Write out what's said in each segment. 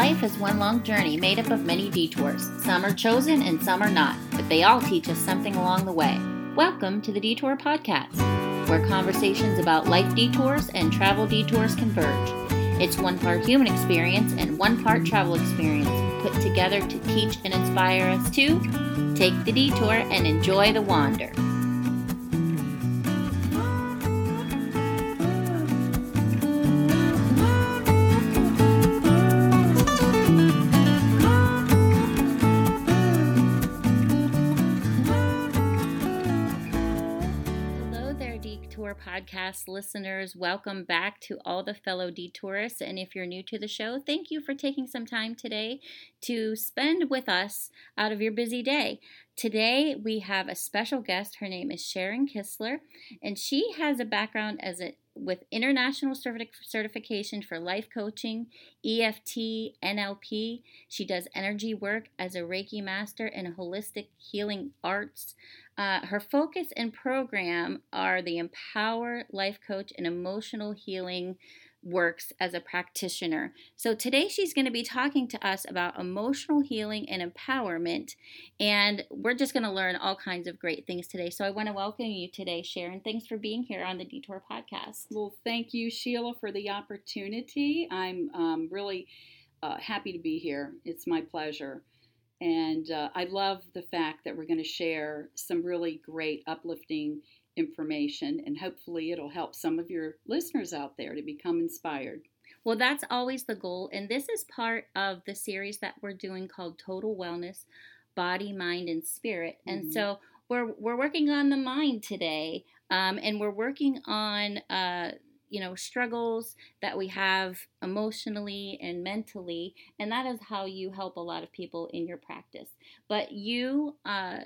Life is one long journey made up of many detours. Some are chosen and some are not, but they all teach us something along the way. Welcome to the Detour Podcast, where conversations about life detours and travel detours converge. It's one part human experience and one part travel experience put together to teach and inspire us to take the detour and enjoy the wander. Podcast listeners. Welcome back to all the fellow detourists. And if you're new to the show, thank you for taking some time today to spend with us out of your busy day. Today, we have a special guest. Her name is Sharon Kistler, and she has a background as a with international certi- certification for life coaching, EFT, NLP. She does energy work as a Reiki master and holistic healing arts. Uh, her focus and program are the Empower Life Coach and Emotional Healing works as a practitioner. So today she's going to be talking to us about emotional healing and empowerment, and we're just going to learn all kinds of great things today. So I want to welcome you today, Sharon. Thanks for being here on the Detour Podcast. Well, thank you, Sheila, for the opportunity. I'm um, really uh, happy to be here. It's my pleasure. And uh, I love the fact that we're going to share some really great, uplifting information, and hopefully it'll help some of your listeners out there to become inspired. Well, that's always the goal. And this is part of the series that we're doing called Total Wellness Body, Mind, and Spirit. And Mhm. so we're, we're working on the mind today. Um, and we're working on, uh, you know, struggles that we have emotionally and mentally. And that is how you help a lot of people in your practice. But you uh,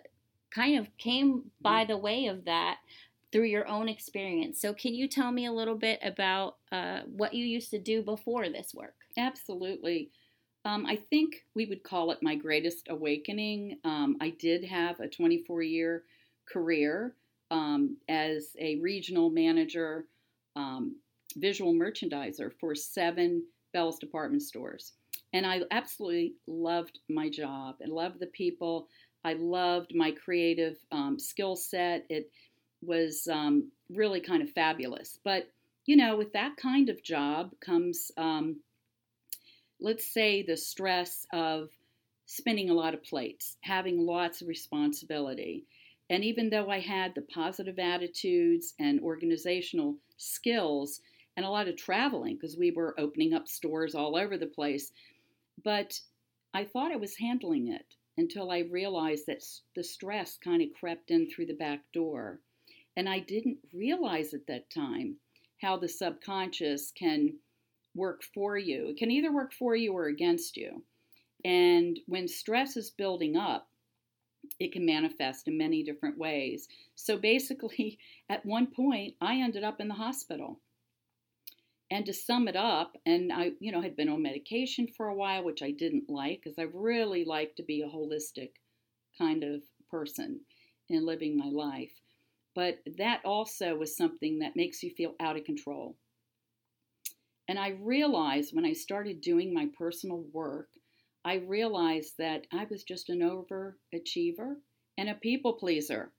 kind of came by the way of that through your own experience. So, can you tell me a little bit about uh, what you used to do before this work? Absolutely. Um, I think we would call it my greatest awakening. Um, I did have a 24 year career um, as a regional manager, um, visual merchandiser for seven Bell's department stores. And I absolutely loved my job and loved the people. I loved my creative um, skill set. It was um, really kind of fabulous. But, you know, with that kind of job comes um, let's say the stress of spinning a lot of plates, having lots of responsibility. And even though I had the positive attitudes and organizational skills and a lot of traveling, because we were opening up stores all over the place, but I thought I was handling it until I realized that the stress kind of crept in through the back door. And I didn't realize at that time how the subconscious can work for you. It can either work for you or against you. And when stress is building up, it can manifest in many different ways. So basically, at one point, I ended up in the hospital. And to sum it up, and I, you know, had been on medication for a while, which I didn't like because I really like to be a holistic kind of person in living my life. But that also was something that makes you feel out of control. And I realized when I started doing my personal work, I realized that I was just an overachiever and a people pleaser.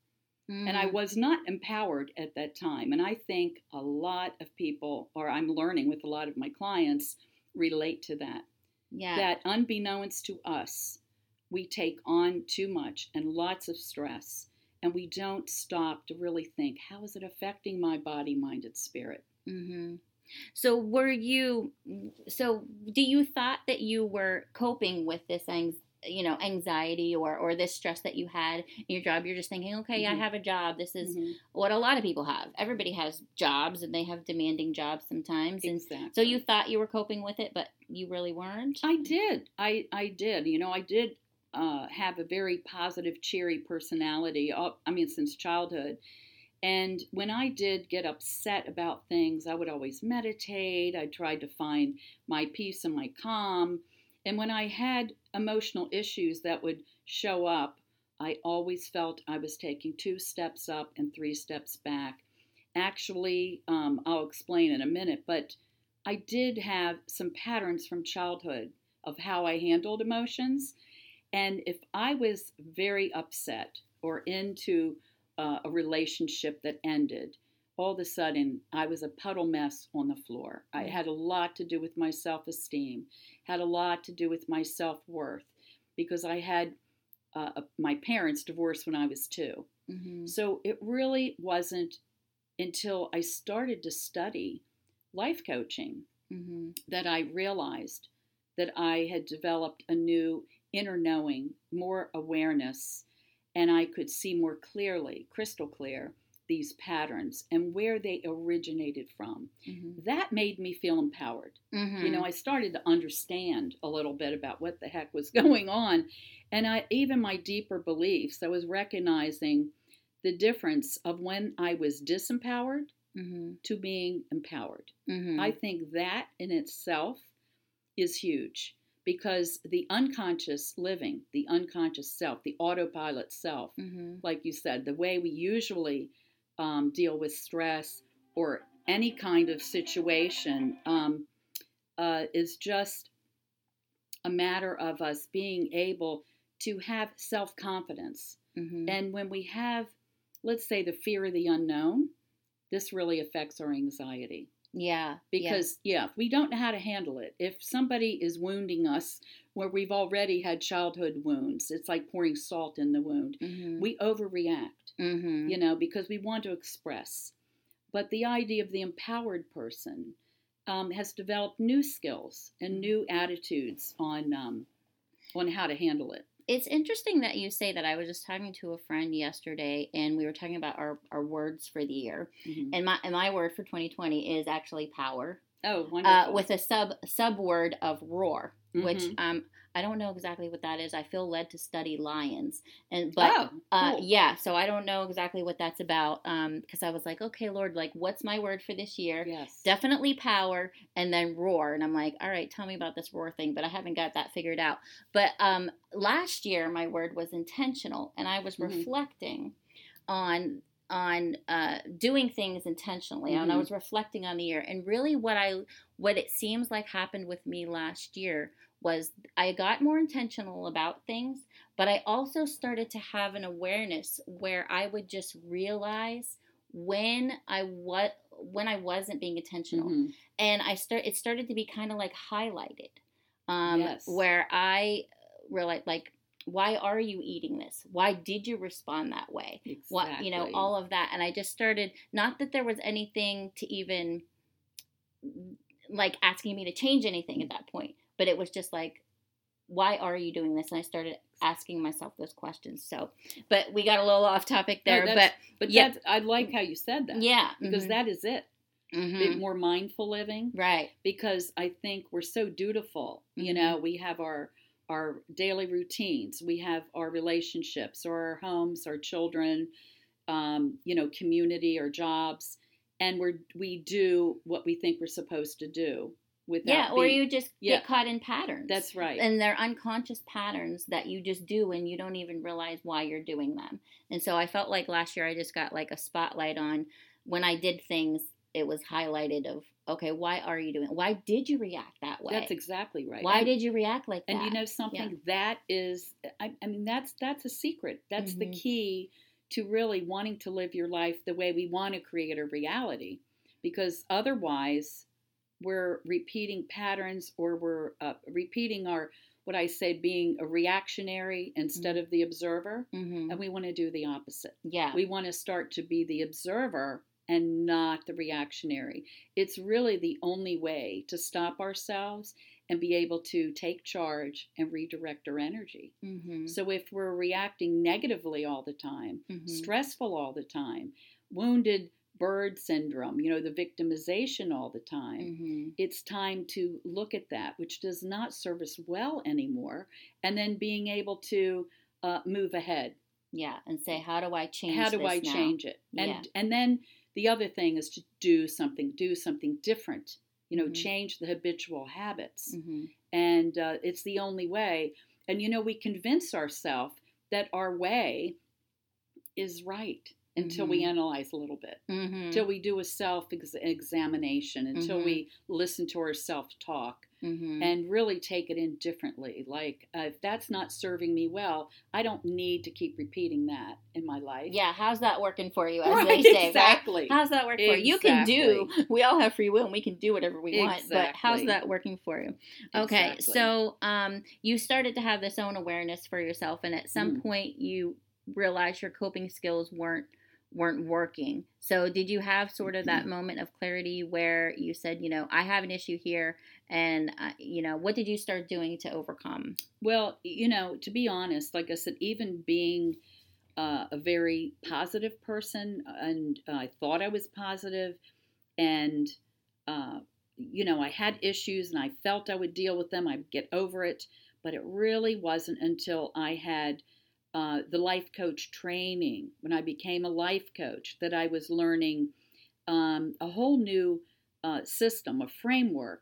And I Mm, was not empowered at that time. And I think a lot of people, or I'm learning with a lot of my clients, relate to that. yeah. That unbeknownst to us, we take on too much and lots of stress. And we don't stop to really think, how is it affecting my body, mind, and spirit? hmm So were you? So do you thought that you were coping with this anx, you know, anxiety or or this stress that you had in your job? You're just thinking, okay, I Mhm. have a job. This is Mhm. what a lot of people have. Everybody has jobs, and they have demanding jobs sometimes. And Exactly. so you thought you were coping with it, but you really weren't. I did. I I did. You know, I did uh, have a very positive, cheery personality. I mean, since childhood. And when I did get upset about things, I would always meditate. I tried to find my peace and my calm. And when I had emotional issues that would show up, I always felt I was taking two steps up and three steps back. Actually, um, I'll explain in a minute, but I did have some patterns from childhood of how I handled emotions. And if I was very upset or into uh, a relationship that ended, all of a sudden I was a puddle mess on the floor. I had a lot to do with my self esteem, had a lot to do with my self worth, because I had uh, my parents divorced when I was 2 Mm-hmm. So it really wasn't until I started to study life coaching Mm-hmm. that I realized that I had developed a new inner knowing, more awareness, and I could see more clearly, crystal clear, these patterns and where they originated from. Mm-hmm. That made me feel empowered. You know, I started to understand a little bit about what the heck was going on. And I even my deeper beliefs, I was recognizing the difference of when I was disempowered Mm-hmm. to being empowered. Mm-hmm. I think that in itself is huge because the unconscious living, the unconscious self, the autopilot self, mm-hmm. like you said, the way we usually um, deal with stress or any kind of situation um, uh, is just a matter of us being able to have self confidence. Mm-hmm. And when we have, let's say, the fear of the unknown, this really affects our anxiety yeah. because yeah. we don't know how to handle it if somebody is wounding us where we've already had childhood wounds it's like pouring salt in the wound. Mm-hmm. we overreact mm-hmm. you know because we want to express but the idea of the empowered person um, has developed new skills and new attitudes on um, on how to handle it It's interesting that you say that. I was just talking to a friend yesterday, and we were talking about our, our words for the year. Mhm. And my and my word for 2020 is actually power, oh wonderful uh, with a sub sub word of roar, which Mhm. um I don't know exactly what that is. I feel led to study lions, and but oh Uh, yeah, so I don't know exactly what that's about because I was like, okay, Lord, like, what's my word for this year? yes Definitely power, and then roar. And I'm like, all right, tell me about this roar thing, but I haven't got that figured out. But um, last year, my word was intentional, and I was Mhm. reflecting on on uh, doing things intentionally, and I Mhm. was reflecting on the year, and really, what I what it seems like happened with me last year was I got more intentional about things, but I also started to have an awareness where I would just realize when I what when I wasn't being intentional, Mhm. and I start it started to be kind of like highlighted, um, Yes. where I realized like why are you eating this? Why did you respond that way? What you know all of that, and I just started not that there was anything to even like asking me to change anything at that point, but it was just like why are you doing this? And I started asking myself those questions. So, but we got a little off topic there, that's- but but yeah. I like how you said that yeah, because mhm, that is it mhm, bit more mindful living right, because I think we're so dutiful. You Mhm. know, we have our our daily routines, we have our relationships, or our homes, our children, um, you know, community, or jobs, and we're we do what we think we're supposed to do without. yeah, or being- you just yeah. get caught in patterns. That's right. and they're unconscious patterns that you just do and you don't even realize why you're doing them. And so I felt like last year I just got like a spotlight on when I did things, it was highlighted of okay, why are you doing? Why did you react that way? That's exactly right. Why And- did you react like that? And you know something that is, I, I mean, that's that's a secret. That's the Mhm. key to really wanting to live your life the way we want to create a reality, because otherwise, we're repeating patterns or we're uh, repeating our what I say being a reactionary instead of the observer, hmm and we want to do the opposite. Yeah. We want to start to be the observer and not the reactionary. It's really the only way to stop ourselves and be able to take charge and redirect our energy. hmm So if we're reacting negatively all the time, hmm stressful all the time, wounded bird syndrome, you know, the victimization all the time, hmm it's time to look at that, which does not serve us well anymore, and then being able to uh, move ahead Yeah. And say, how do I change how do I now? change it? And Yeah. and then the other thing is to do something, do something different. You know, Mhm. change the habitual habits, hmm and uh, it's the only way. And you know, we convince ourselves that our way is right until we Mhm. analyze a little bit, until we do a self examination, until we listen to our self talk. Mhm. and really take it in differently. Like, uh, if that's not serving me well, I don't need to keep repeating that in my life. yeah, how's that working for you? As Right, they say, right? exactly. How's that work for you? You can do. We all have free will, and we can do whatever we want. But how's that working for you? Okay, Exactly. so um, you started to have this own awareness for yourself, and at some Mm. point you realized your coping skills weren't weren't working. So did you have sort of that moment of clarity where you said, you know, I have an issue here, and uh, you know, what did you start doing to overcome? Well, you know, to be honest, like I said, even being uh, a very positive person, and I thought I was positive, and uh, you know, I had issues, and I felt I would deal with them, I'd get over it, but it really wasn't until I had uh, the life coach training when I became a life coach that I was learning um, a whole new uh, system, a framework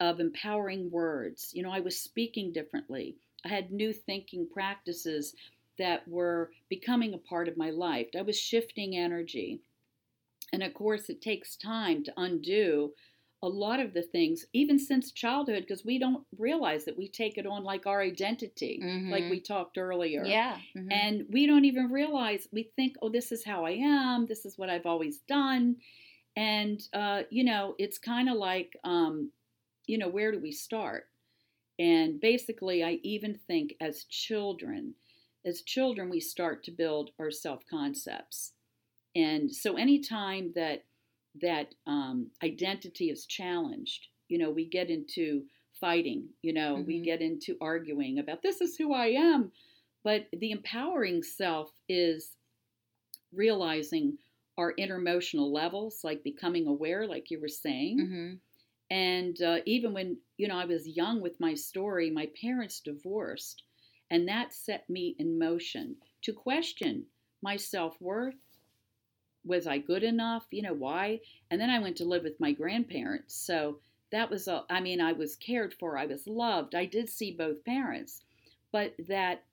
of empowering words. You know, I was speaking differently. I had new thinking practices that were becoming a part of my life. I was shifting energy. And of course, it takes time to undo a lot of the things, even since childhood, because we don't realize that we take it on like our identity, like Mhm. we talked earlier. Yeah, mhm. And we don't even realize, we think, oh, this is how I am, this is what I've always done. And, uh, you know, it's kind of like, um, you know, where do we start? And basically, I even think as children, as children, we start to build our self concepts. And so, anytime that that um, identity is challenged, you know, we get into fighting, you know, we Mhm. get into arguing about this is who I am. But the empowering self is realizing our inner emotional levels, like becoming aware, like you were saying. Mhm. And uh, even when, you know, I was young with my story, my parents divorced, and that set me in motion to question my self worth. Was I good enough? You know, why? And then I went to live with my grandparents. So that was, a, I mean, I was cared for, I was loved. I did see both parents. But that,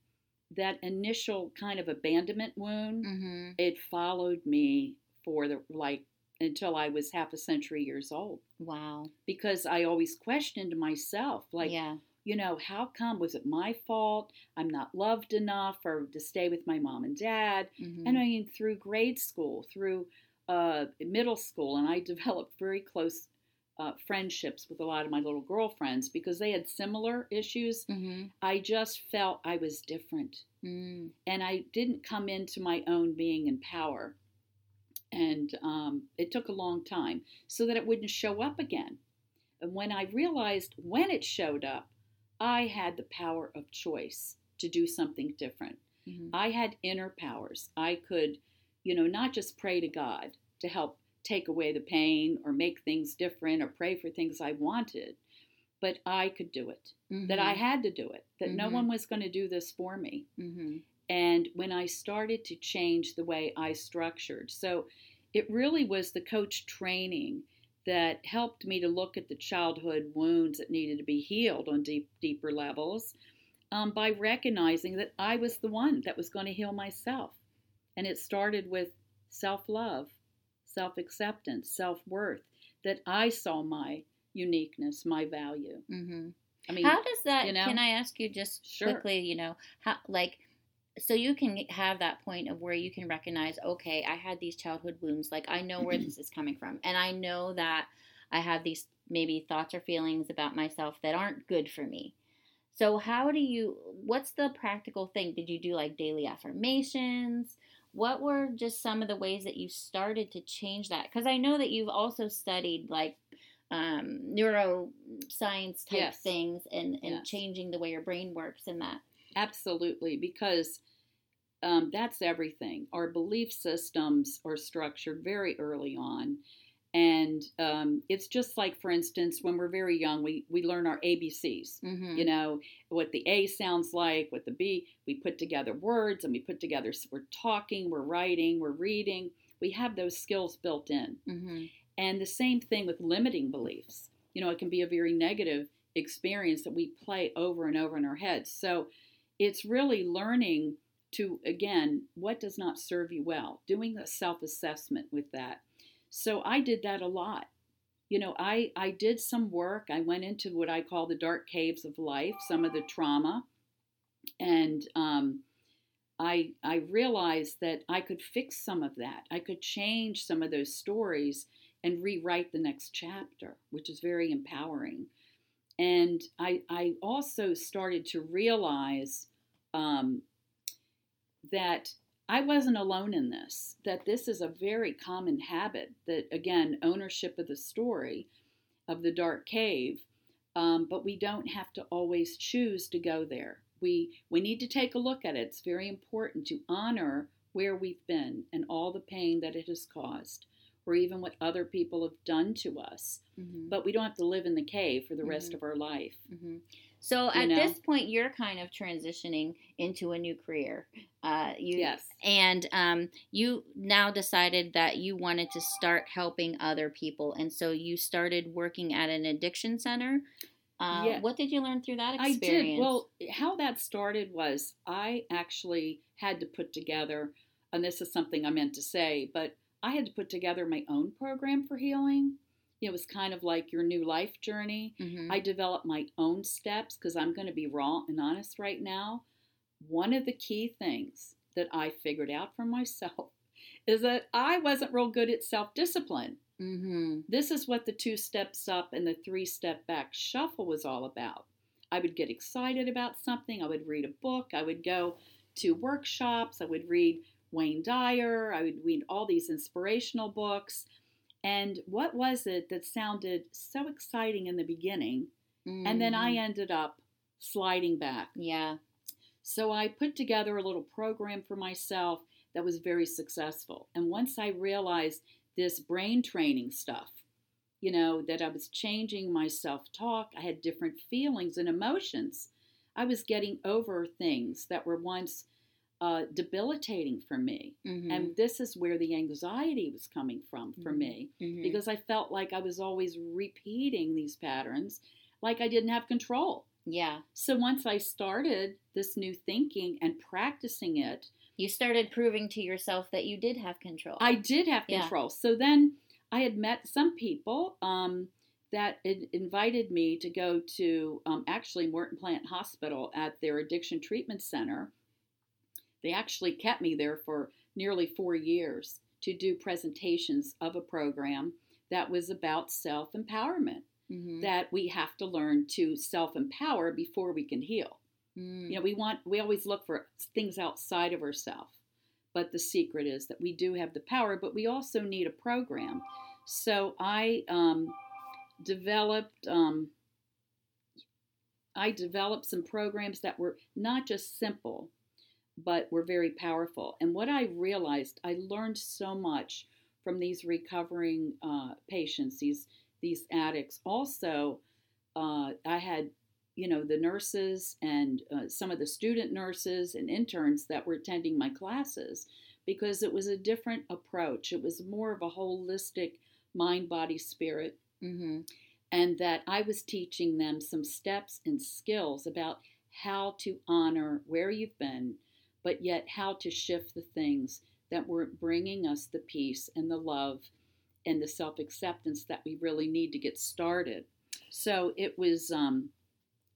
that initial kind of abandonment wound, Mhm. it followed me for the, like, until I was half a century years old Wow. because I always questioned myself, like, yeah. You know, how come was it my fault? I'm not loved enough, or to stay with my mom and dad. Mhm. And I mean, through grade school, through uh, middle school, and I developed very close uh, friendships with a lot of my little girlfriends because they had similar issues. Mhm. I just felt I was different, Mm. and I didn't come into my own being and power. And um, it took a long time so that it wouldn't show up again. And when I realized when it showed up, I had the power of choice to do something different. Mhm. I had inner powers. I could, you know, not just pray to God to help take away the pain or make things different or pray for things I wanted, but I could do it. That I Mhm. had to do it. That no Mhm. one was going to do this for me. Mhm. And when I started to change the way I structured, so it really was the coach training that helped me to look at the childhood wounds that needed to be healed on deep, deeper levels um, by recognizing that I was the one that was going to heal myself. And it started with self love, self acceptance, self worth, that I saw my uniqueness, my value. Mhm. I mean, how does that? you know? Can I ask you just Sure. quickly? You know, how like. So you can have that point of where you can recognize, okay, I had these childhood wounds. Like I know where this is coming from, and I know that I have these maybe thoughts or feelings about myself that aren't good for me. So how do you? What's the practical thing? Did you do like daily affirmations? What were just some of the ways that you started to change that? Because I know that you've also studied like um, neuroscience type Yes. things and, and Yes. changing the way your brain works and that. Absolutely, because um, that's everything. Our belief systems are structured very early on. And um, it's just like, for instance, when we're very young, we, we learn our ABCs. Mm-hmm. You know, what the A sounds like, what the B, we put together words and we put together, we're talking, we're writing, we're reading. We have those skills built in. Mm-hmm. And the same thing with limiting beliefs. You know, it can be a very negative experience that we play over and over in our heads. So it's really learning to, again, what does not serve you well, doing a self assessment with that. So I did that a lot. you know, I, I did some work. I went into what I call the dark caves of life, some of the trauma. And um, I, I realized that I could fix some of that. I could change some of those stories and rewrite the next chapter, which is very empowering. And I, I also started to realize um, that I wasn't alone in this, that this is a very common habit, that again, ownership of the story of the dark cave, um, but we don't have to always choose to go there. We, we need to take a look at it. It's very important to honor where we've been and all the pain that it has caused or even what other people have done to us. Mm-hmm. But we don't have to live in the cave for the mm-hmm. rest of our life. Mm-hmm. So you at know? this point, you're kind of transitioning into a new career. Uh, you, yes. And um, you now decided that you wanted to start helping other people, and so you started working at an addiction center. Uh, yeah. What did you learn through that experience? I did. Well, how that started was I actually had to put together, and this is something I meant to say, but I had to put together my own program for healing. It was kind of like your new life journey. Mm-hmm. I developed my own steps because I'm going to be raw and honest right now. One of the key things that I figured out for myself is that I wasn't real good at self discipline. Mm-hmm. This is what the two steps up and the three step back shuffle was all about. I would get excited about something, I would read a book, I would go to workshops, I would read Wayne Dyer, I would read all these inspirational books. And what was it that sounded so exciting in the beginning? Mm. And then I mm. ended up sliding back. Yeah. So I put together a little program for myself that was very successful. And once I realized this brain training stuff, you know, that I was changing my self talk, I had different feelings and emotions. I was getting over things that were once uh, debilitating for me. Mm-hmm. And this is where the anxiety was coming from for mm-hmm. me mm-hmm. because I felt like I was always repeating these patterns like I didn't have control. Yeah. So once I started this new thinking and practicing it, you started proving to yourself that you did have control. I did have control. Yeah. So then I had met some people um, that invited me to go to um, actually Morton Plant Hospital at their addiction treatment center they actually kept me there for nearly four years to do presentations of a program that was about self empowerment. Mm-hmm. That we have to learn to self empower before we can heal. Mm. You know, we want we always look for things outside of ourselves, but the secret is that we do have the power, but we also need a program. So I um, developed um, I developed some programs that were not just simple, but were very powerful. And what I realized, I learned so much from these recovering uh, patients, these these addicts. Also, uh, I had, you know, the nurses and uh, some of the student nurses and interns that were attending my classes because it was a different approach. It was more of a holistic mind, body, spirit. Mm-hmm. And that I was teaching them some steps and skills about how to honor where you've been, but yet how to shift the things that weren't bringing us the peace and the love and the self acceptance that we really need to get started. So it was um,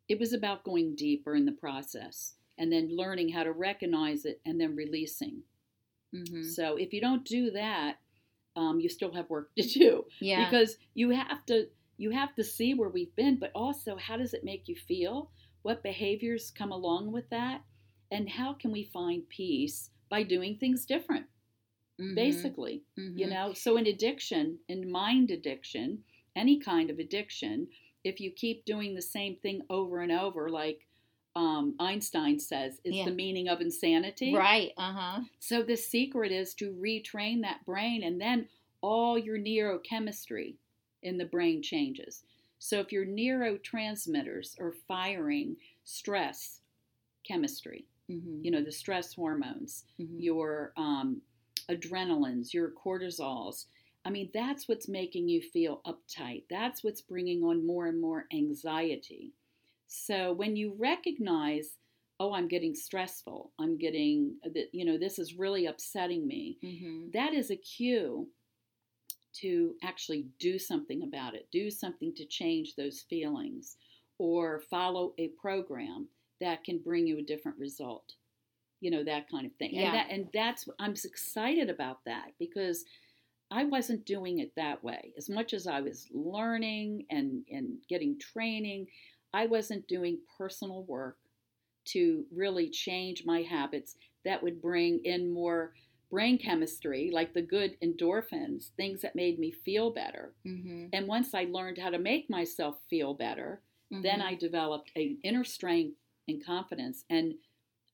it was about going deeper in the process and then learning how to recognize it and then releasing. Mm-hmm. So if you don't do that, um, you still have work to do. Yeah. Because you have to you have to see where we've been, but also how does it make you feel? What behaviors come along with that? And how can we find peace by doing things different mm-hmm. basically mm-hmm. you know so in addiction in mind addiction any kind of addiction if you keep doing the same thing over and over like um, Einstein says is yeah. the meaning of insanity. Right. Uh huh. So the secret is to retrain that brain, and then all your neurochemistry in the brain changes. So if your neurotransmitters are firing stress chemistry, mm-hmm. you know, the stress hormones, mm-hmm. your um, adrenalines, your cortisols. I mean, that's what's making you feel uptight. That's what's bringing on more and more anxiety. So when you recognize, oh, I'm getting stressful, I'm getting, you know, this is really upsetting me, mm-hmm. that is a cue to actually do something about it, do something to change those feelings, or follow a program that can bring you a different result. You know, that kind of thing. Yeah. And that and that's I'm excited about that because I wasn't doing it that way. As much as I was learning and, and getting training, I wasn't doing personal work to really change my habits that would bring in more brain chemistry, like the good endorphins, things that made me feel better. Mm-hmm. And once I learned how to make myself feel better, then Mm-hmm. I developed an inner strength and confidence. And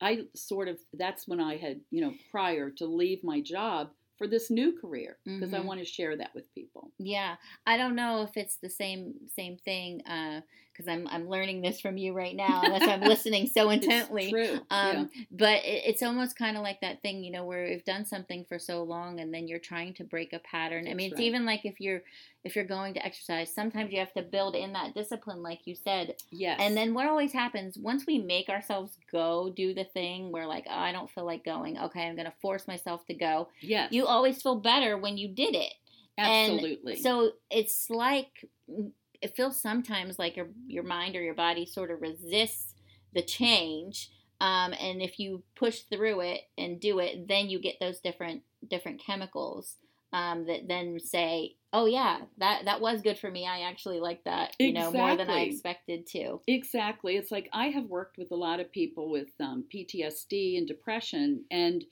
I sort of, that's when I had, you know, prior to leave my job for this new career, because I Mhm. want to share that with people. Yeah, I don't know if it's the same same thing because I'm I'm learning this from you right now. Unless I'm listening so intently. True. Um, but it, it's almost kind of like that thing, you know, where we've done something for so long, and then you're trying to break a pattern. I That's mean, it's even like if you're if you're going to exercise, sometimes you have to build in that discipline, like you said. yeah. Yes. And then what always happens once we make ourselves go do the thing, we're like, oh, I don't feel like going. Okay, I'm gonna force myself to go. yes. You always feel better when you did it. and Absolutely. So it's like it feels sometimes like your your mind or your body sort of resists the change. Um, and if you push through it and do it, then you get those different different chemicals um, that then say, "Oh yeah, that that was good for me. I actually like that, you know, more than I expected to." Exactly. It's like I have worked with a lot of people with um, PTSD and depression, and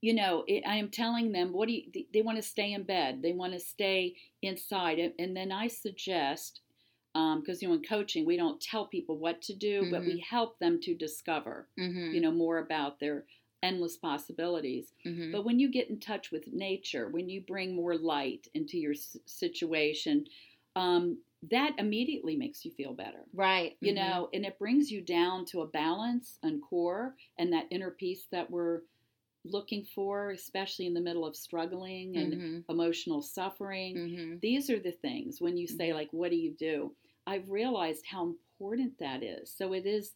you know, it, I am telling them what do you, they, they want to stay in bed, they want to stay inside, and, and then I suggest because you know in coaching we don't tell people what to do, but we help them to discover Mm-hmm. you know more about their endless possibilities. mm-hmm. But when you get in touch with nature, when you bring more light into your s- situation, um, that immediately makes you feel better right. you mhm. know, and it brings you down to a balance and core and that inner peace that we're looking for, especially in the middle of struggling and Mhm. emotional suffering. Mhm. These are the things when you say, Mhm. like, what do you do? I've realized how important that is. So it is,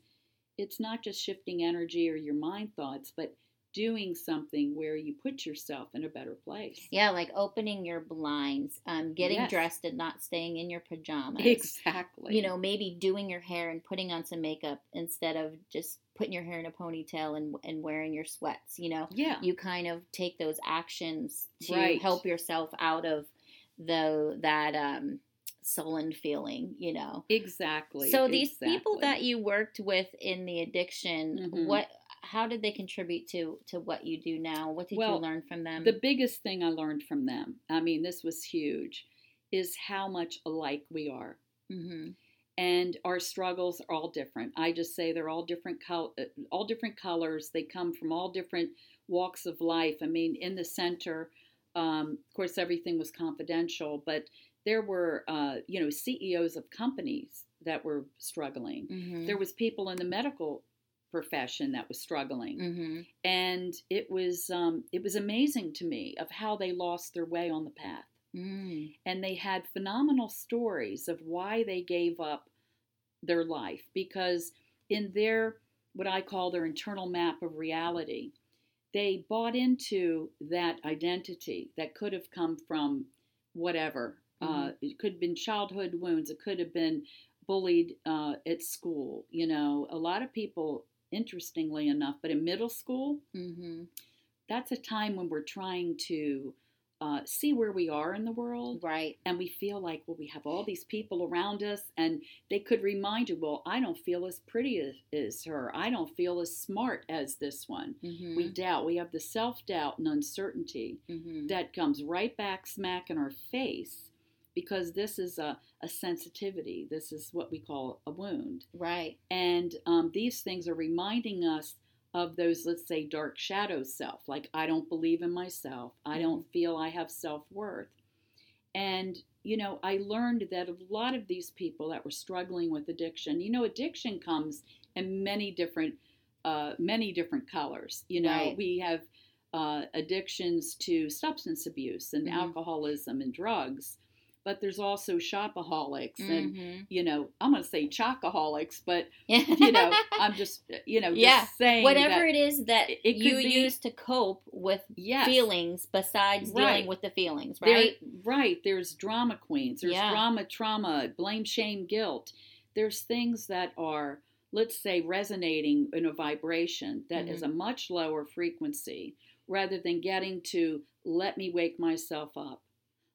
it's not just shifting energy or your mind thoughts, but doing something where you put yourself in a better place. Yeah, like opening your blinds, um, getting Yes. dressed and not staying in your pajamas. Exactly. You know, maybe doing your hair and putting on some makeup instead of just putting your hair in a ponytail and and wearing your sweats. You know, yeah. you kind of take those actions to Right. help yourself out of the that um, sullen feeling. You know. Exactly. So these people that you worked with in the addiction, Mhm. what? How did they contribute to to what you do now? What did Well, you learn from them? The biggest thing I learned from them, I mean, this was huge, is how much alike we are. hmm And our struggles are all different. I just say they're all different, col- uh, all different colors. They come from all different walks of life. I mean, in the center, um, of course, everything was confidential, but there were, uh, you know, CEOs of companies that were struggling. hmm There was people in the medical profession that was struggling. Hmm and it was um, it was amazing to me of how they lost their way on the path. Mm. and they had phenomenal stories of why they gave up their life because in their what I call their internal map of reality they bought into that identity that could have come from whatever uh, it could have been childhood wounds it could have been bullied uh, at school you know. A lot of people interestingly enough but in middle school hmm that's a time when we're trying to uh, see where we are in the world. Right. and we feel like well we have all these people around us and they could remind you well i don't feel as pretty as, as her. I don't feel as smart as this one. Hmm we doubt. We have the self-doubt and uncertainty hmm that comes right back smack in our face because this is a, a sensitivity this is what we call a wound Right. and um, these things are reminding us of those, let's say, dark shadow self. Like, I don't believe in myself. I don't feel I have self worth. And, you know, I learned that a lot of these people that were struggling with addiction, you know, addiction comes in many different, uh, many different colors. You know, Right. we have uh, addictions to substance abuse and Mhm. alcoholism and drugs. But there's also shopaholics and Mhm. you know i'm going to say chocoholics but you know i'm just you know just saying whatever it is that it- you be- use to cope with yes, feelings besides Right. dealing with the feelings, There- right? right there's drama queens there's Yeah. drama trauma blame shame guilt there's things that are let's say resonating in a vibration that is Mm-hmm. a much lower frequency rather than getting to let me wake myself up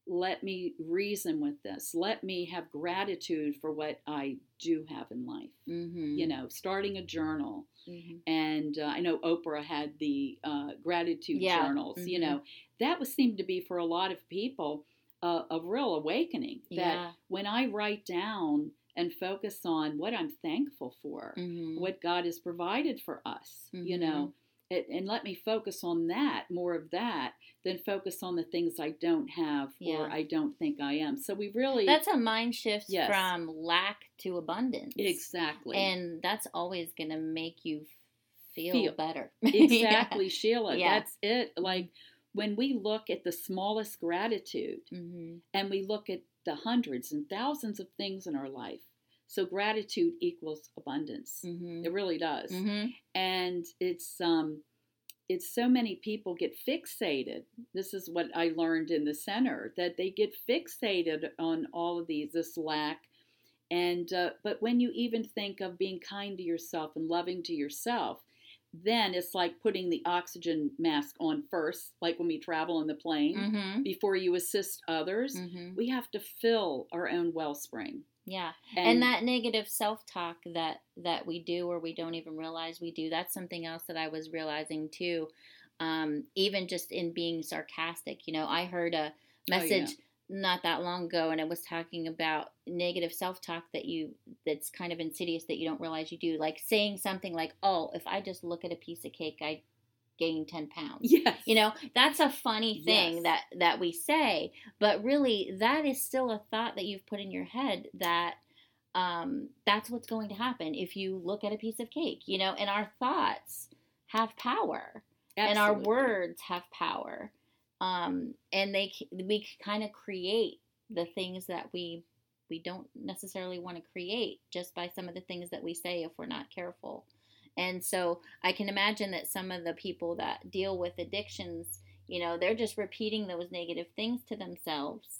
let me reason with this let me have gratitude for what i do have in life Mm-hmm. you know starting a journal hmm and uh, I know Oprah had the uh, gratitude Yeah. journals. You Mhm. know, that was seemed to be for a lot of people uh, a real awakening. That Yeah. when I write down and focus on what I'm thankful for, hmm what God has provided for us, you know, it, and let me focus on that more of that than focus on the things I don't have Yeah. or I don't think I am. So we really That's a mind shift Yes. from lack to abundance. exactly And that's always going to make you feel, Feel. better. exactly Sheila. Yeah. That's it. Like when we look at the smallest gratitude hmm and we look at the hundreds and thousands of things in our life. So gratitude equals abundance. hmm It really does. hmm And it's um it's so many people get fixated. This is what I learned in the center that they get fixated on all of these this lack and uh, but when you even think of being kind to yourself and loving to yourself, then it's like putting the oxygen mask on first, like when we travel on the plane, hmm before you assist others. hmm We have to fill our own wellspring. Yeah. and, that negative self-talk that that we do or we don't even realize we do that's something else that i was realizing too um, even just in being sarcastic you know i heard a Oh, yeah. message not that long ago and it was talking about negative self-talk that you that's kind of insidious that you don't realize you do like saying something like oh if i just look at a piece of cake i gain 10 pounds. Yes, you know that's a funny thing Yes. that that we say but really that is still a thought that you've put in your head that um, that's what's going to happen if you look at a piece of cake you know and our thoughts have power and our words have power um, and they we kind of create the things that we we don't necessarily want to create just by some of the things that we say if we're not careful and so i can imagine that some of the people that deal with addictions you know they're just repeating those negative things to themselves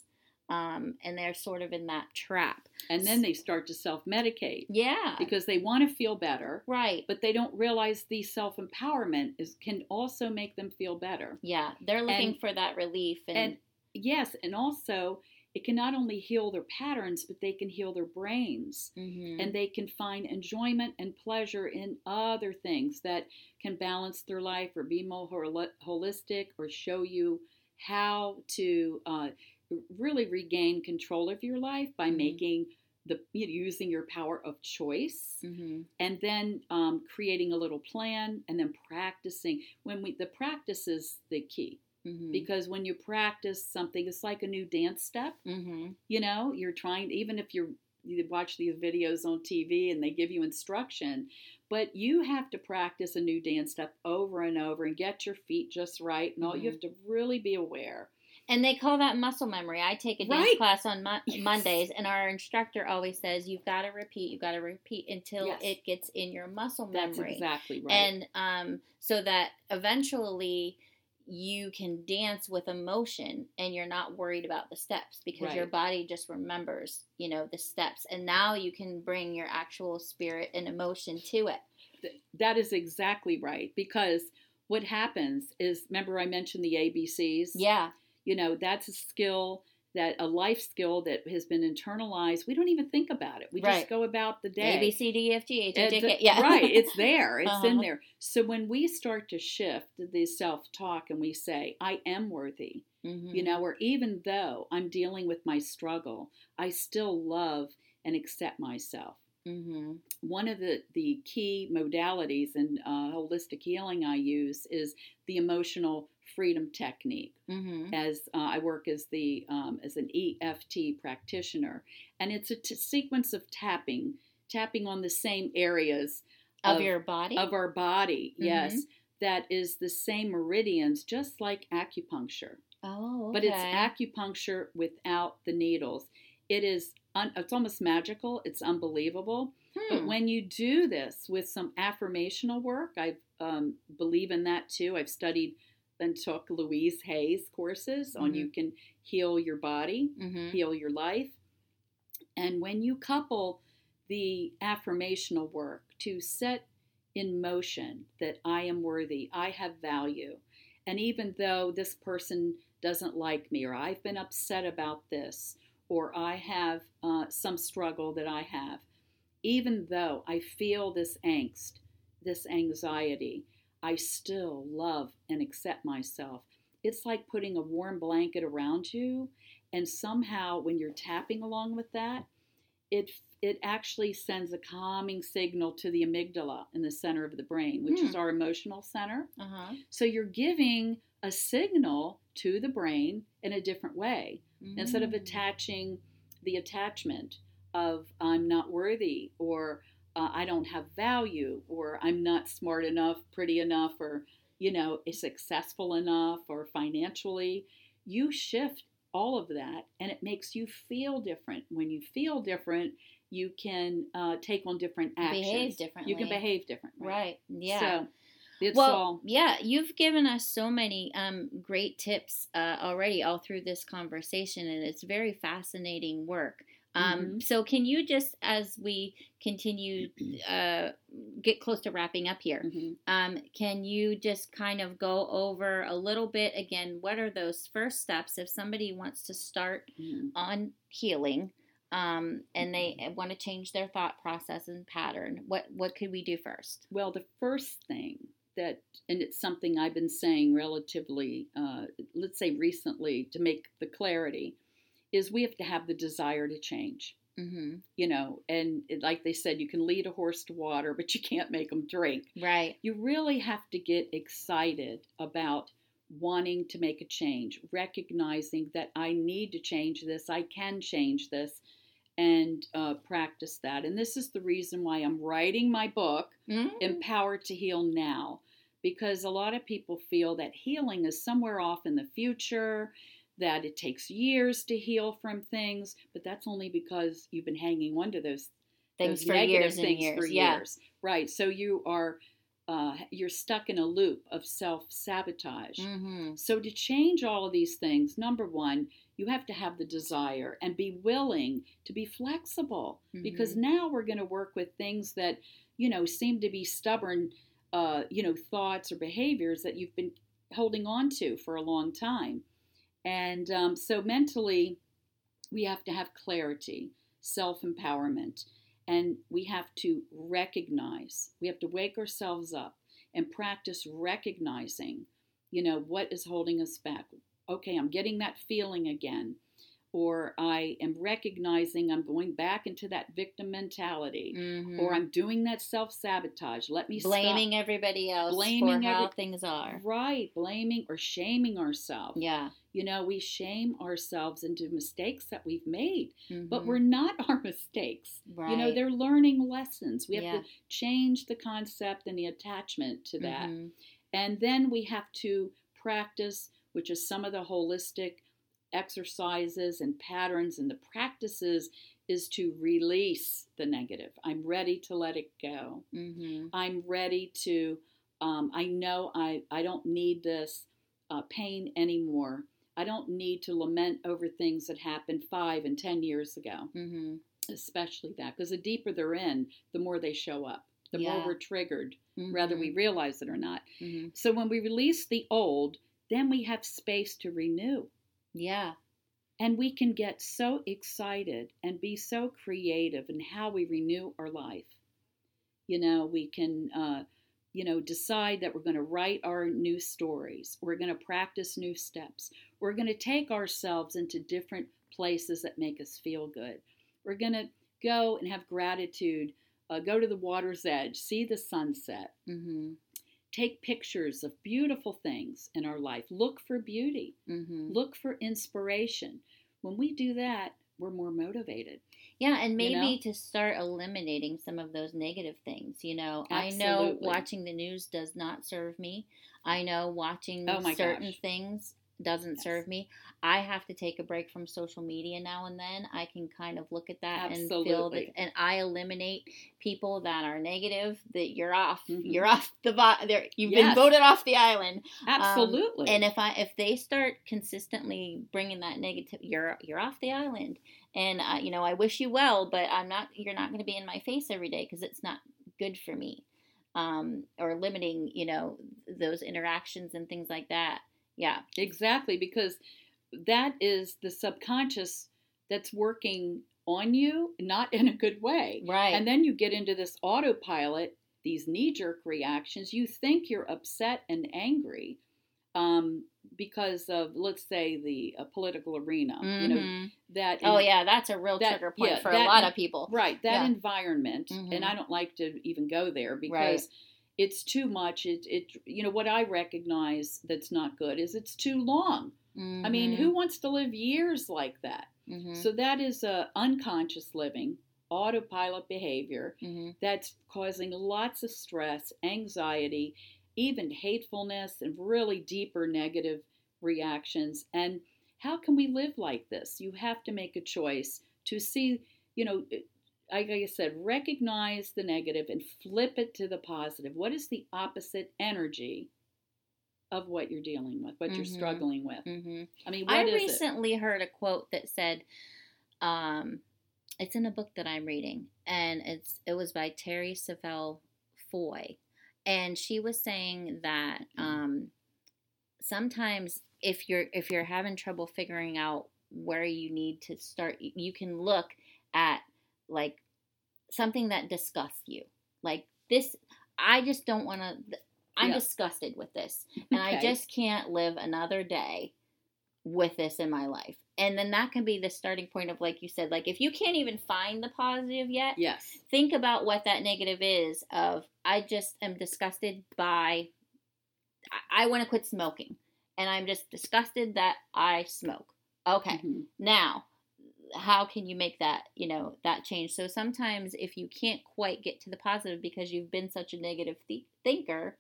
um, and they're sort of in that trap. And then they start to self-medicate. Yeah. Because they want to feel better, right. but they don't realize the self-empowerment is can also make them feel better. yeah they're looking And- for that relief and, And yes, and also it can not only heal their patterns, but they can heal their brains. Mhm. And they can find enjoyment and pleasure in other things that can balance their life or be more hol- holistic or show you how to uh, really regain control of your life by Mhm. making the you know, using your power of choice Mhm. and then um, creating a little plan and then practicing when we the practice is the key Mhm. because when you practice something it's like a new dance step Mhm. you know you're trying even if you're you watch these videos on tv and they give you instruction but you have to practice a new dance step over and over and get your feet just right and all you Mhm. have to really be aware And they call that muscle memory. I take a dance Right. class on Mo- Yes. Mondays, and our instructor always says you've got to repeat, you've got to repeat until Yes. it gets in your muscle that's memory, exactly right and um, so that eventually you can dance with emotion, and you're not worried about the steps because your body just remembers, you know, the steps, and now you can bring your actual spirit and emotion to it. That is exactly right because what happens is remember i mentioned the abcs Yeah, you know that's a skill that a life skill that has been internalized we don't even think about it we Right. just go about the day A B C D E F G H I J K. Yeah, right it's there it's in Uh-huh. there so when we start to shift the self-talk and we say i am worthy Mhm. you know or even though i'm dealing with my struggle i still love and accept myself Mhm. one of the, the key modalities in uh, holistic healing I use is the emotional freedom technique. Mhm. As uh, I work as the um, as an EFT practitioner, and it's a t- sequence of tapping, tapping on the same areas Of, of- your body. of our body. Mhm. Yes, that is the same meridians, just like acupuncture. Oh, but it's acupuncture without the needles. It is un- it's almost magical. It's unbelievable. Hmm. But when you do this with some affirmational work, I um, believe in that too. I've studied and took Louise Hay's courses on Mhm. you can heal your body, hmm heal your life. And when you couple the affirmational work to set in motion that I am worthy, I have value, and even though this person doesn't like me, or I've been upset about this, or I have uh, some struggle that I have, even though I feel this angst, this anxiety, I still love and accept myself. It's like putting a warm blanket around you, and somehow when you're tapping along with that, it it actually sends a calming signal to the amygdala in the center of the brain, which is Hmm. our emotional center. Uh huh. So you're giving a signal to the brain in a different way instead of Mm. attaching the attachment of I'm not worthy or uh, I don't have value or I'm not smart enough, pretty enough, or you know, successful enough or financially. You shift all of that and it makes you feel different. When you feel different, you can uh, take on different actions. Behave differently. You can behave differently. Right. Yeah. So it's well, all yeah, you've given us so many um, great tips uh, already all through this conversation, and it's very fascinating work. Um, Mhm. So, can you just, as we continue, uh, get close to wrapping up here, Mhm. um, can you just kind of go over a little bit again? What are those first steps if somebody wants to start Mhm. on healing? Um, and they want to change their thought process and pattern. What what could we do first? Well, the first thing that, and it's something I've been saying relatively, uh, let's say recently, to make the clarity, is we have to have the desire to change. Mm-hmm. You know, and it, like they said, you can lead a horse to water, but you can't make them drink. Right. You really have to get excited about wanting to make a change, recognizing that I need to change this, I can change this, and uh, practice that. And this is the reason why I'm writing my book Mhm. empowered to heal now because a lot of people feel that healing is somewhere off in the future that it takes years to heal from things but that's only because you've been hanging on to those Things those for negative years and things years. for yeah. years right so you are uh, you're stuck in a loop of self-sabotage Mm-hmm. so to change all of these things number one you have to have the desire and be willing to be flexible because Mm-hmm. now we're going to work with things that you know seem to be stubborn uh, you know thoughts or behaviors that you've been holding on to for a long time. And um, so mentally we have to have clarity self-empowerment and we have to recognize we have to wake ourselves up and practice recognizing you know what is holding us back. Okay i'm getting that feeling again or i am recognizing i'm going back into that victim mentality Mm-hmm. or i'm doing that self-sabotage let me blaming everybody else Blaming for how every- things are. right blaming or shaming ourselves Yeah. you know we shame ourselves into mistakes that we've made but Mhm. we're not our mistakes right. you know they're learning lessons we have Yeah. to change the concept and the attachment to that Mhm. and then we have to practice, which is some of the holistic exercises and patterns and the practices, is to release the negative. I'm ready to let it go. Mhm. I'm ready to, um, I know I, I don't need this uh, pain anymore. I don't need to lament over things that happened five and ten years ago, Mhm. especially that, because the deeper they're in, the more they show up, the Yeah. more we're triggered, whether we Mhm. realize it or not. Mhm. So when we release the old, then we have space to renew. Yeah. And we can get so excited and be so creative in how we renew our life. You know, we can, uh, you know, decide that we're going to write our new stories. We're going to practice new steps. We're going to take ourselves into different places that make us feel good. We're going to go and have gratitude, uh, go to the water's edge, see the sunset, Mhm. Take pictures of beautiful things in our life. Look for beauty. Mhm. Look for inspiration. When we do that, we're more motivated. Yeah, and maybe know? to start eliminating some of those negative things. You know, I know watching the news does not serve me. I know watching Oh certain gosh. things doesn't Yes. serve me. I have to take a break from social media now and then. I can kind of look at that and feel that, and I eliminate people that are negative. That you're off. Mhm. You're off the there. You've Yes. been voted off the island. Um, Absolutely. and if I if they start consistently bringing that negative, you're you're off the island. And uh, you know, I wish you well, but I'm not. You're not going to be in my face every day because it's not good for me. Um, or limiting, you know, those interactions and things like that. Yeah. Exactly, because that is the subconscious that's working on you, not in a good way. Right. And then you get into this autopilot, these knee jerk reactions. You think you're upset and angry um, because of, let's say, the uh, political arena. You know Mhm. that. oh yeah, that's a real that- trigger point yeah, for that a lot of people. Right, that Yeah. environment, Mhm. and I don't like to even go there because Right. It's too much. It, it, you know, what I recognize that's not good is it's too long. I mean, who wants to live years like that? hmm So that is a unconscious living, autopilot behavior hmm that's causing lots of stress, anxiety, even hatefulness, and really deeper negative reactions. And how can we live like this? You have to make a choice to see, you know, like I said, recognize the negative and flip it to the positive. What is the opposite energy of what you're dealing with, what you're Mhm. struggling with? hmm I mean, what I is it? recently heard a quote that said, um, it's in a book that I'm reading, and it's it was by Terri Savelle Foy, and she was saying that um, sometimes if you're if you're having trouble figuring out where you need to start, you can look at like something that disgusts you, like this. I just don't want to. I'm disgusted with this, and I just can't live another day with this in my life. And then that can be the starting point of, like you said, like if you can't even find the positive yet, Yes. think about what that negative is of I just am disgusted by I, I want to quit smoking and I'm just disgusted that I smoke. Okay. Mhm. Now, how can you make that, you know, that change? So sometimes if you can't quite get to the positive because you've been such a negative th- thinker,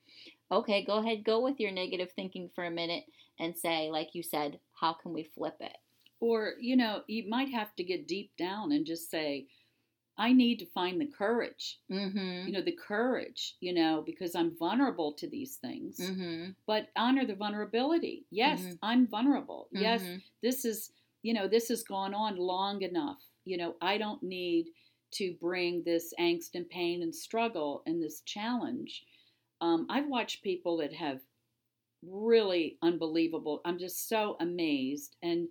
okay, go ahead, go with your negative thinking for a minute and say, like you said, how can we flip it? Or, you know, you might have to get deep down and just say, I need to find the courage, Mm-hmm. you know, the courage, you know, because I'm vulnerable to these things. Mm-hmm. But honor the vulnerability. Yes, Mhm. I'm vulnerable. Yes, Mhm. this is, you know, this has gone on long enough. You know, I don't need to bring this angst and pain and struggle and this challenge. Um, I've watched people that have really unbelievable. I'm just so amazed and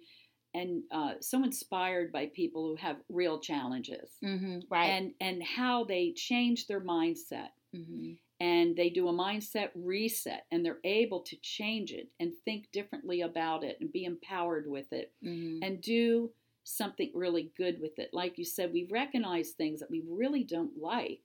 and uh, so inspired by people who have real challenges Mm-hmm. Right. and and how they change their mindset mm-hmm. And they do a mindset reset and they're able to change it and think differently about it and be empowered with it Mm-hmm. and do something really good with it. Like you said, we recognize things that we really don't like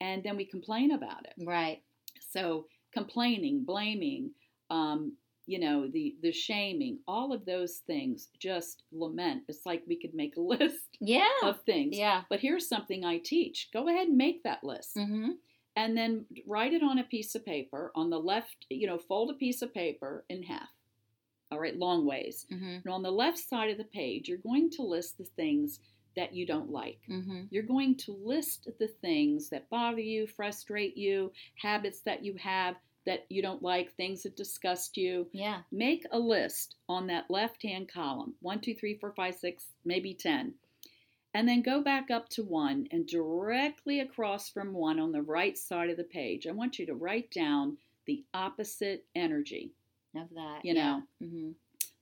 and then we complain about it. Right. So complaining, blaming, um, you know, the the shaming, all of those things, just lament. It's like we could make a list Yeah. of things. Yeah. But here's something I teach. Go ahead and make that list Mm-hmm. And then write it on a piece of paper on the left, you know, fold a piece of paper in half. All right, long ways. Mm-hmm. And on the left side of the page, you're going to list the things that you don't like. Mm-hmm. You're going to list the things that bother you, frustrate you, habits that you have that you don't like, things that disgust you. Yeah. Make a list on that left hand column one, two, three, four, five, six, maybe 10. And then go back up to one and directly across from one on the right side of the page, I want you to write down the opposite energy. Of that. You yeah. know. Mm-hmm.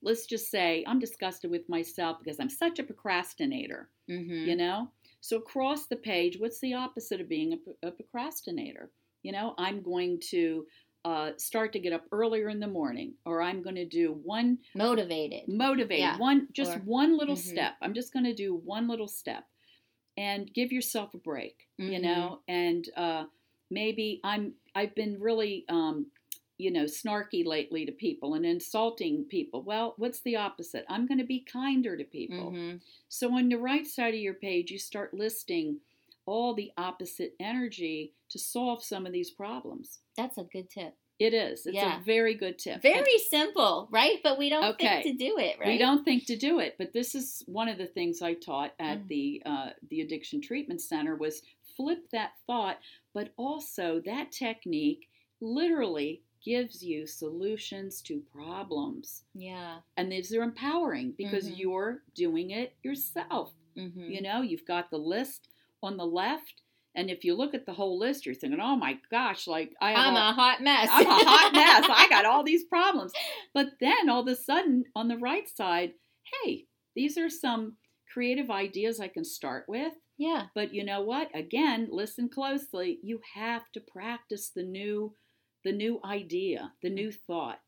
Let's just say I'm disgusted with myself because I'm such a procrastinator, Mm-hmm. you know? So across the page, what's the opposite of being a, a procrastinator? You know, I'm going to uh, start to get up earlier in the morning, or I'm going to do one Motivated. motivate Yeah. one just Or- one little Mhm. step i'm just going to do one little step and give yourself a break you Mhm. know and uh, maybe i'm i've been really um, you know snarky lately to people and insulting people well what's the opposite i'm going to be kinder to people Mm-hmm. so on the right side of your page you start listing all the opposite energy to solve some of these problems That's a good tip. It is. It's Yeah. a very good tip. Very simple, right? But we don't Okay. think to do it, right? We don't think to do it, but this is one of the things I taught at Mm. the uh, the addiction treatment center was flip that thought, but also that technique literally gives you solutions to problems, Yeah. and these are empowering because Mhm. you're doing it yourself. Mm-hmm. You know, you've got the list on the left, and if you look at the whole list, you're thinking, "Oh my gosh, like I I'm all- a hot mess. I'm a hot mess. I got all these problems. But then all of a sudden, on the right side, hey, these are some creative ideas I can start with. Yeah. But you know what? Again, listen closely. You have to practice the new the new idea, the new thought,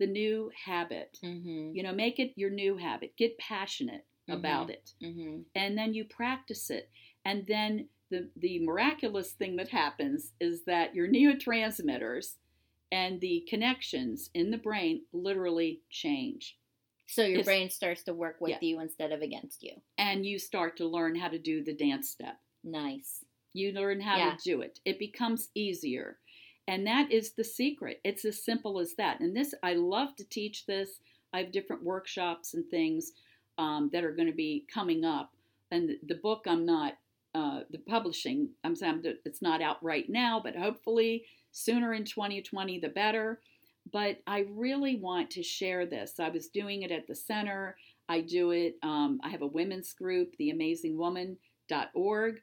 the new habit. Mm-hmm. You know, make it your new habit. Get passionate about it Mm-hmm. and then you practice it and then the the miraculous thing that happens is that your neurotransmitters and the connections in the brain literally change So your It's- brain starts to work with Yeah. you instead of against you. and you start to learn how to do the dance step Nice. you learn how Yeah. to do it it becomes easier and that is the secret it's as simple as that and this i love to teach this i have different workshops and things um, that are going to be coming up and the, the book i'm not uh, the publishing. I'm saying it's not out right now but hopefully sooner in 2020 the better. But i really want to share this. I was doing it at the center. I do it um, i have a women's group the amazing woman.org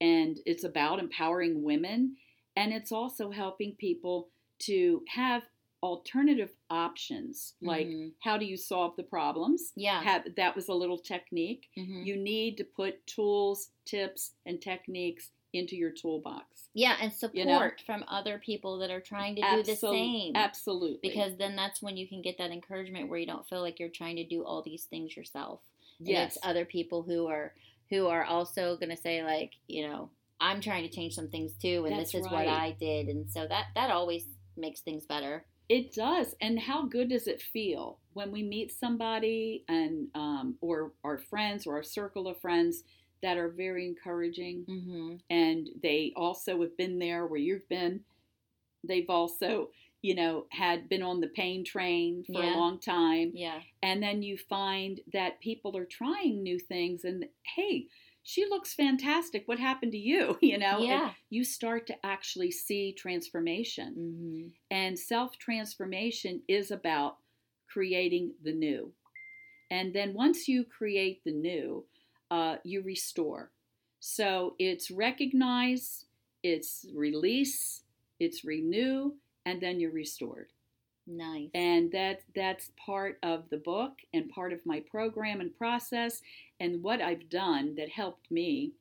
and it's about empowering women and it's also helping people to have alternative options like Mhm. how do you solve the problems Yeah. have, that was a little technique Mhm. you need to put tools tips and techniques into your toolbox Yeah, and support You know? from other people that are trying to do the same. absolutely Because then that's when you can get that encouragement where you don't feel like you're trying to do all these things yourself. And yes it's other people who are who are also going to say like, you know, I'm trying to change some things too and That's this is right. what I did and so that that always makes things better. It does. And how good does it feel when we meet somebody and um, or our friends or our circle of friends that are very encouraging Mhm. and they also have been there where you've been. They've also, you know, had been on the pain train for Yeah. a long time. Yeah. And then you find that people are trying new things and hey, she looks fantastic. What happened to you? You know, And Yeah. you start to actually see transformation. Mhm. And self transformation is about creating the new. And then once you create the new, uh, you restore. So it's recognize, it's release, it's renew, and then you're restored. Nice. And that that's part of the book and part of my program and process. And what I've done that helped me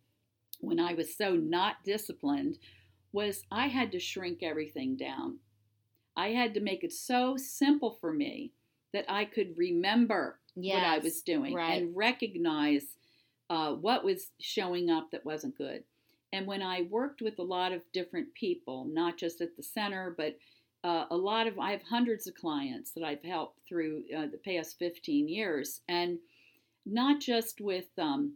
when I was so not disciplined was I had to shrink everything down. I had to make it so simple for me that I could remember what I was doing right. and recognize uh, what was showing up that wasn't good. And when I worked with a lot of different people, not just at the center, but uh, a lot of I have hundreds of clients that I've helped through uh, the past 15 years, and not just with um,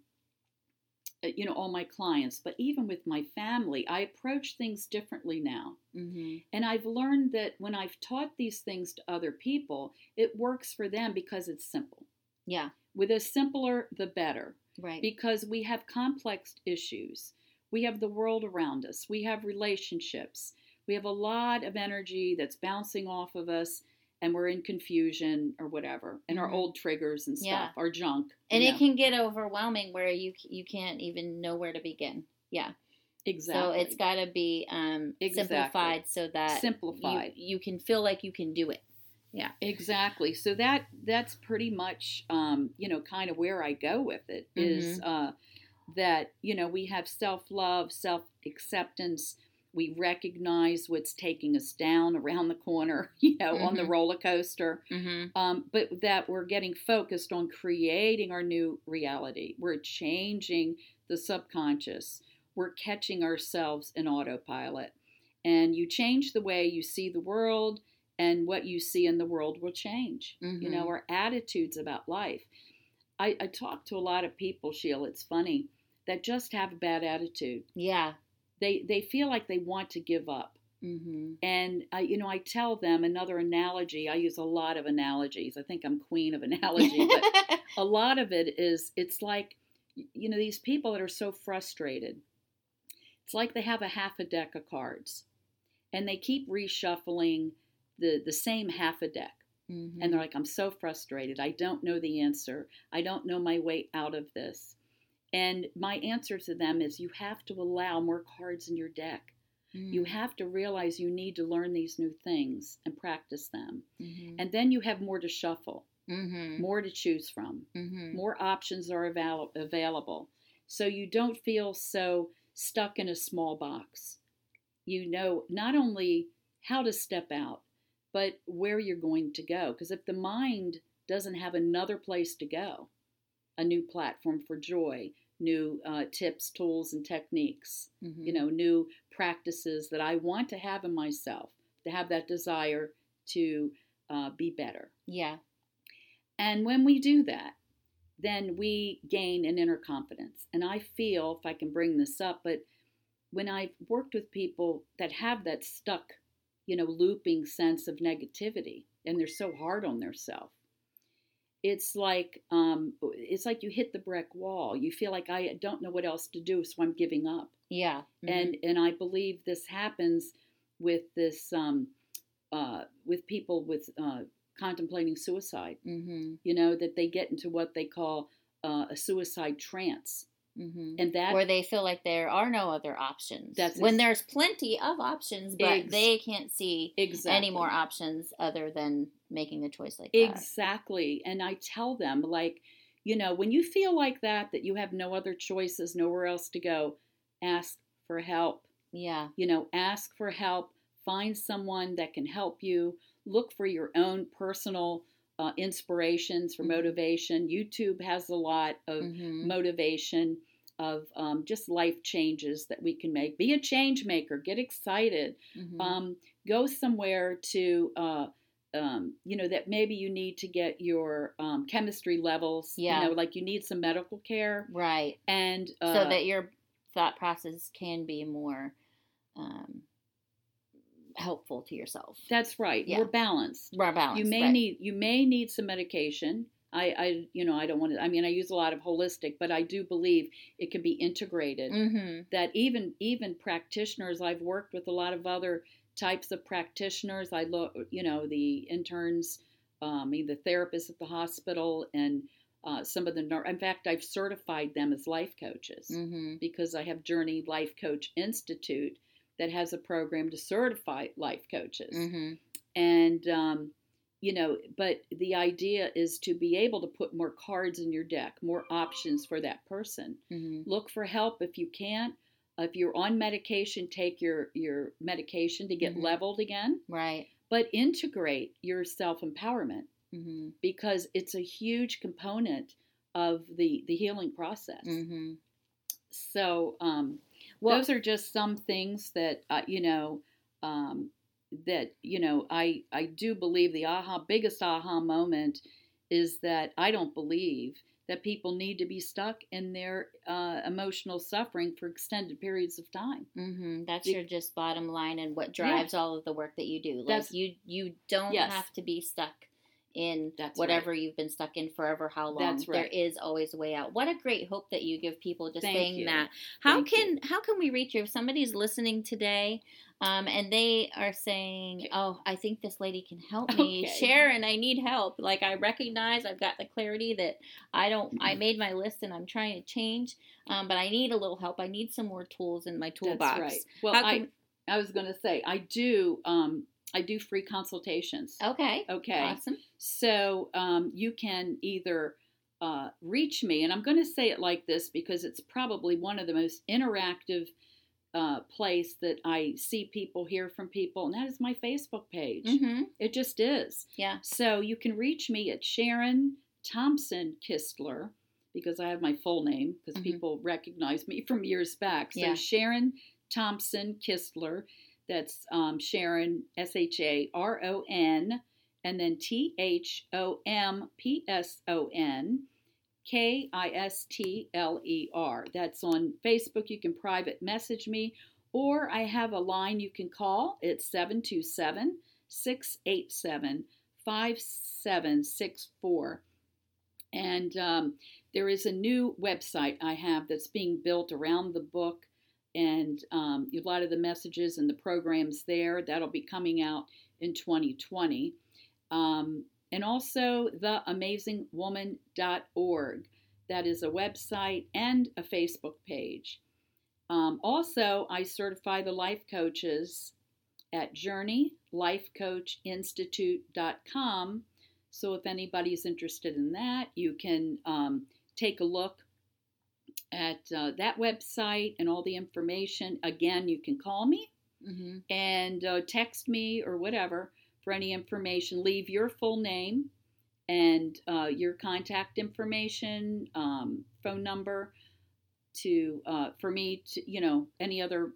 uh, you know all my clients, but even with my family, I approach things differently now. Mhm. And I've learned that when I've taught these things to other people, it works for them because it's simple. Yeah. With the simpler, the better Right. because we have complex issues. We have the world around us. We have relationships. We have a lot of energy that's bouncing off of us, and we're in confusion or whatever, and our Mhm. old triggers and stuff, Yeah. our junk. and it know. can get overwhelming where you you can't even know where to begin. Yeah. exactly So it's got to be um, Exactly. simplified so that simplified. You, you can feel like you can do it. Yeah exactly. So that that's pretty much um, you know kind of where I go with it is Mm-hmm. uh, that you know we have self love, self acceptance. We recognize what's taking us down around the corner, you know, on the Mhm. roller coaster. Mm-hmm. Um, but that we're getting focused on creating our new reality. We're changing the subconscious. We're catching ourselves in autopilot. And you change the way you see the world, and what you see in the world will change. You know, Mhm. our attitudes about life. I, I talk to a lot of people, Sheila, it's funny, that just have a bad attitude. Yeah. They, they feel like they want to give up. Mm-hmm. And I, you know, I tell them another analogy. I use a lot of analogies. I think I'm queen of analogy, but a lot of it is it's like, you know, these people that are so frustrated. It's like they have a half a deck of cards, and they keep reshuffling the the same half a deck. mm-hmm. And they're like, I'm so frustrated. I don't know the answer. I don't know my way out of this. And my answer to them is you have to allow more cards in your deck. You Mm-hmm. have to realize you need to learn these new things and practice them. Mm-hmm. And then you have more to shuffle, Mm-hmm. more to choose from, Mm-hmm. more options are avail- available. So you don't feel so stuck in a small box. You know not only how to step out, but where you're going to go. Because if the mind doesn't have another place to go, a new platform for joy, new uh, tips, tools, and techniques, Mm-hmm. you know, new practices that I want to have in myself, to have that desire to uh, be better. Yeah. And when we do that, then we gain an inner confidence. And I feel, if I can bring this up, but when I've worked with people that have that stuck, you know, looping sense of negativity, and they're so hard on themselves, it's like um, it's like you hit the brick wall. You feel like I don't know what else to do, so I'm giving up Yeah. Mhm. and and I believe this happens with this um, uh, with people with uh, contemplating suicide. Mm-hmm. You know that they get into what they call uh, a suicide trance, Mm-hmm. and that Where they feel like there are no other options. That's when ex- there's plenty of options, but Ex- they can't see exactly any more options other than making a choice like that. exactly. And I tell them like, you know, when you feel like that, that you have no other choices, nowhere else to go, ask for help. Yeah. you know, ask for help, find someone that can help you, look for your own personal uh, inspirations for Mhm. motivation. YouTube has a lot of Mm-hmm. motivation of um, just life changes that we can make. Be a change maker, get excited, Mm-hmm. um, go somewhere to. Uh, um, you know that maybe you need to get your um, chemistry levels. Yeah. You know, like you need some medical care, right. and uh, so that your thought process can be more um, helpful to yourself. that's right. Yeah. More balanced. More balanced. you may right. need you may need some medication I, I you know i don't want to i mean i use a lot of holistic but i do believe it can be integrated Mm-hmm. that even even practitioners i've worked with a lot of other types of practitioners i look you know the interns um, I mean the therapists at the hospital and uh, some of the in fact i've certified them as life coaches Mm-hmm. because i have journey life coach institute that has a program to certify life coaches Mm-hmm. and um, you know but the idea is to be able to put more cards in your deck more options for that person Mm-hmm. look for help if you can't if you're on medication take your your medication to get Mhm. leveled again Right. but integrate your self-empowerment Mm-hmm. because it's a huge component of the the healing process Mm-hmm. so um, Well, those are just some things that uh, you know um, that you know I I do believe the aha biggest aha moment is that I don't believe that people need to be stuck in their uh, emotional suffering for extended periods of time. Mm-hmm. That's your just bottom line and what drives all of the work that you do. Like you, you don't Yes. have to be stuck in That's whatever you've been stuck in forever. How long? Right. is always a way out. What a great hope that you give people just Thank saying you. that. How Thank you. can how can we reach you if somebody's listening today? Um, and they are saying, "Oh, I think this lady can help me. Okay. Sharon, I need help. Like I recognize I've got the clarity that I don't. I made my list and I'm trying to change, um, but I need a little help. I need some more tools in my toolbox. That's right. Well, How I I was going to say I do um, I do free consultations. Okay. Okay. Awesome. So um, you can either uh, reach me, and I'm going to say it like this because it's probably one of the most interactive uh, place that I see people, hear from people, and that is my Facebook page. Mm-hmm. It just is. Yeah. So you can reach me at Sharon Thompson Kistler because I have my full name because Mhm. people recognize me from years back. So Yeah. Sharon Thompson Kistler. That's um, Sharon S H A R O N and then T H O M P S O N K I S T L E R. That's on Facebook. You can private message me, or I have a line you can call. It's 727 687 5764. And um, there is a new website I have that's being built around the book, and um, a lot of the messages and the programs there that'll be coming out in 2020. Um, and also theamazingwoman.org. That is a website and a Facebook page. Um, also, I certify the life coaches at journeylifecoachinstitute.com. So if anybody's interested in that, you can um, take a look at uh, that website and all the information. Again, you can call me mm-hmm. and uh, text me or whatever for any information. Leave your full name and uh, your contact information, um, phone number to uh, for me to you know any other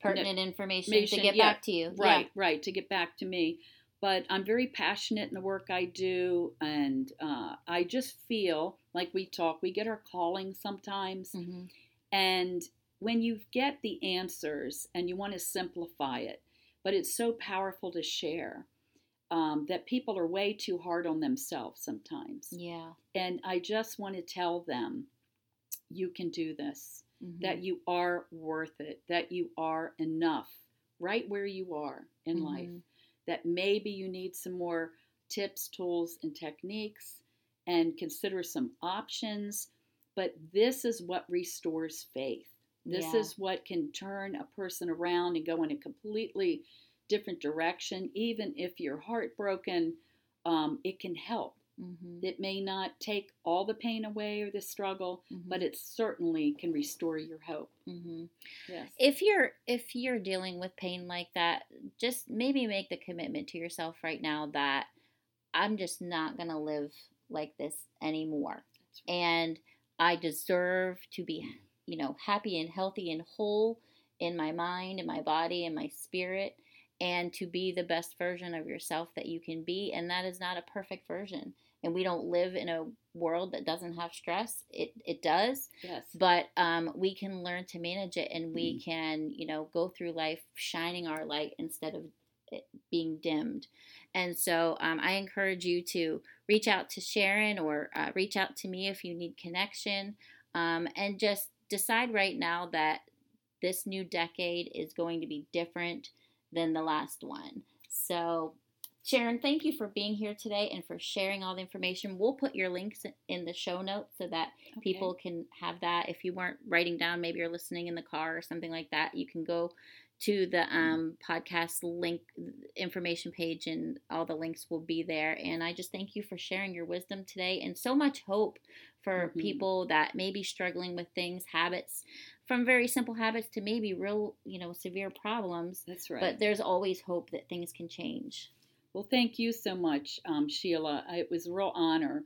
pertinent information, information to get yeah, back to you. Right, yeah. right, to get back to me. But I'm very passionate in the work I do, and uh, I just feel like we talk, we get our calling sometimes, mm-hmm. and when you get the answers and you want to simplify it, but it's so powerful to share. Um, that people are way too hard on themselves sometimes. Yeah. And I just want to tell them you can do this, mm-hmm. that you are worth it, that you are enough right where you are in mm-hmm. life, that maybe you need some more tips, tools, and techniques and consider some options. But this is what restores faith. This yeah. is what can turn a person around and go in a completely different direction. Even if you're heartbroken, um, it can help. Mm-hmm. It may not take all the pain away or the struggle, mm-hmm. but it certainly can restore your hope. Mm-hmm. Yes. If you're if you're dealing with pain like that, just maybe make the commitment to yourself right now that I'm just not gonna live like this anymore, right. and I deserve to be, you know, happy and healthy and whole in my mind, in my body, in my spirit and to be the best version of yourself that you can be. And that is not a perfect version and we don't live in a world that doesn't have stress it it does yes but um, we can learn to manage it and we mm. can you know go through life shining our light instead of it being dimmed and so um, i encourage you to reach out to sharon or uh, reach out to me if you need connection um, and just decide right now that this new decade is going to be different than the last one so Sharon, thank you for being here today and for sharing all the information. We'll put your links in the show notes so that okay. people can have that. If you weren't writing down, maybe you're listening in the car or something like that, you can go to the um, podcast link information page and all the links will be there. And I just thank you for sharing your wisdom today and so much hope for mm-hmm. people that may be struggling with things, habits, from very simple habits to maybe real, you know, severe problems. That's right. But there's always hope that things can change. Well, thank you so much, um, Sheila. It was a real honor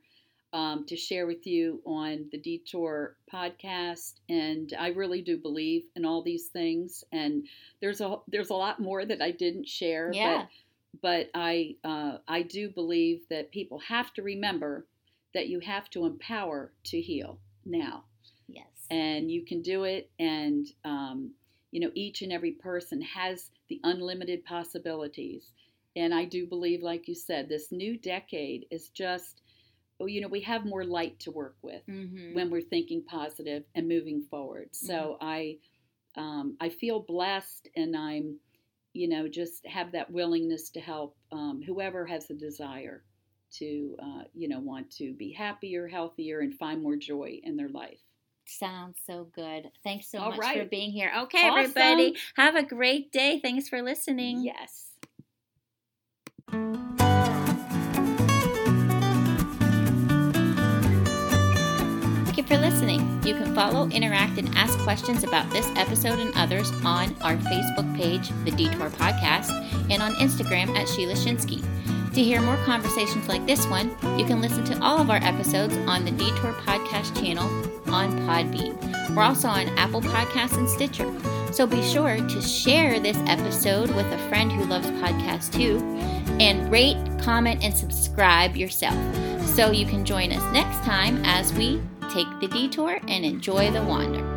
um, to share with you on the Detour podcast, and I really do believe in all these things. And there's a there's a lot more that I didn't share, yeah. but but I uh, I do believe that people have to remember that you have to empower to heal now. Yes, and you can do it, and um, you know each and every person has the unlimited possibilities and I do believe, like you said, this new decade is just, you know, we have more light to work with mm-hmm. when we're thinking positive and moving forward. Mm-hmm. So I, um, I feel blessed, and I'm, you know, just have that willingness to help um, whoever has a desire to, uh, you know, want to be happier, healthier, and find more joy in their life. Sounds so good. Thanks so All much right. for being here. Okay, awesome. everybody, have a great day. Thanks for listening. Yes. You for listening. You can follow, interact, and ask questions about this episode and others on our Facebook page, The Detour Podcast, and on Instagram at Sheila Shinsky. To hear more conversations like this one, you can listen to all of our episodes on the Detour Podcast channel on Podbean. We're also on Apple Podcasts and Stitcher. So be sure to share this episode with a friend who loves podcasts too, and rate, comment, and subscribe yourself so you can join us next time as we take the detour and enjoy the wander.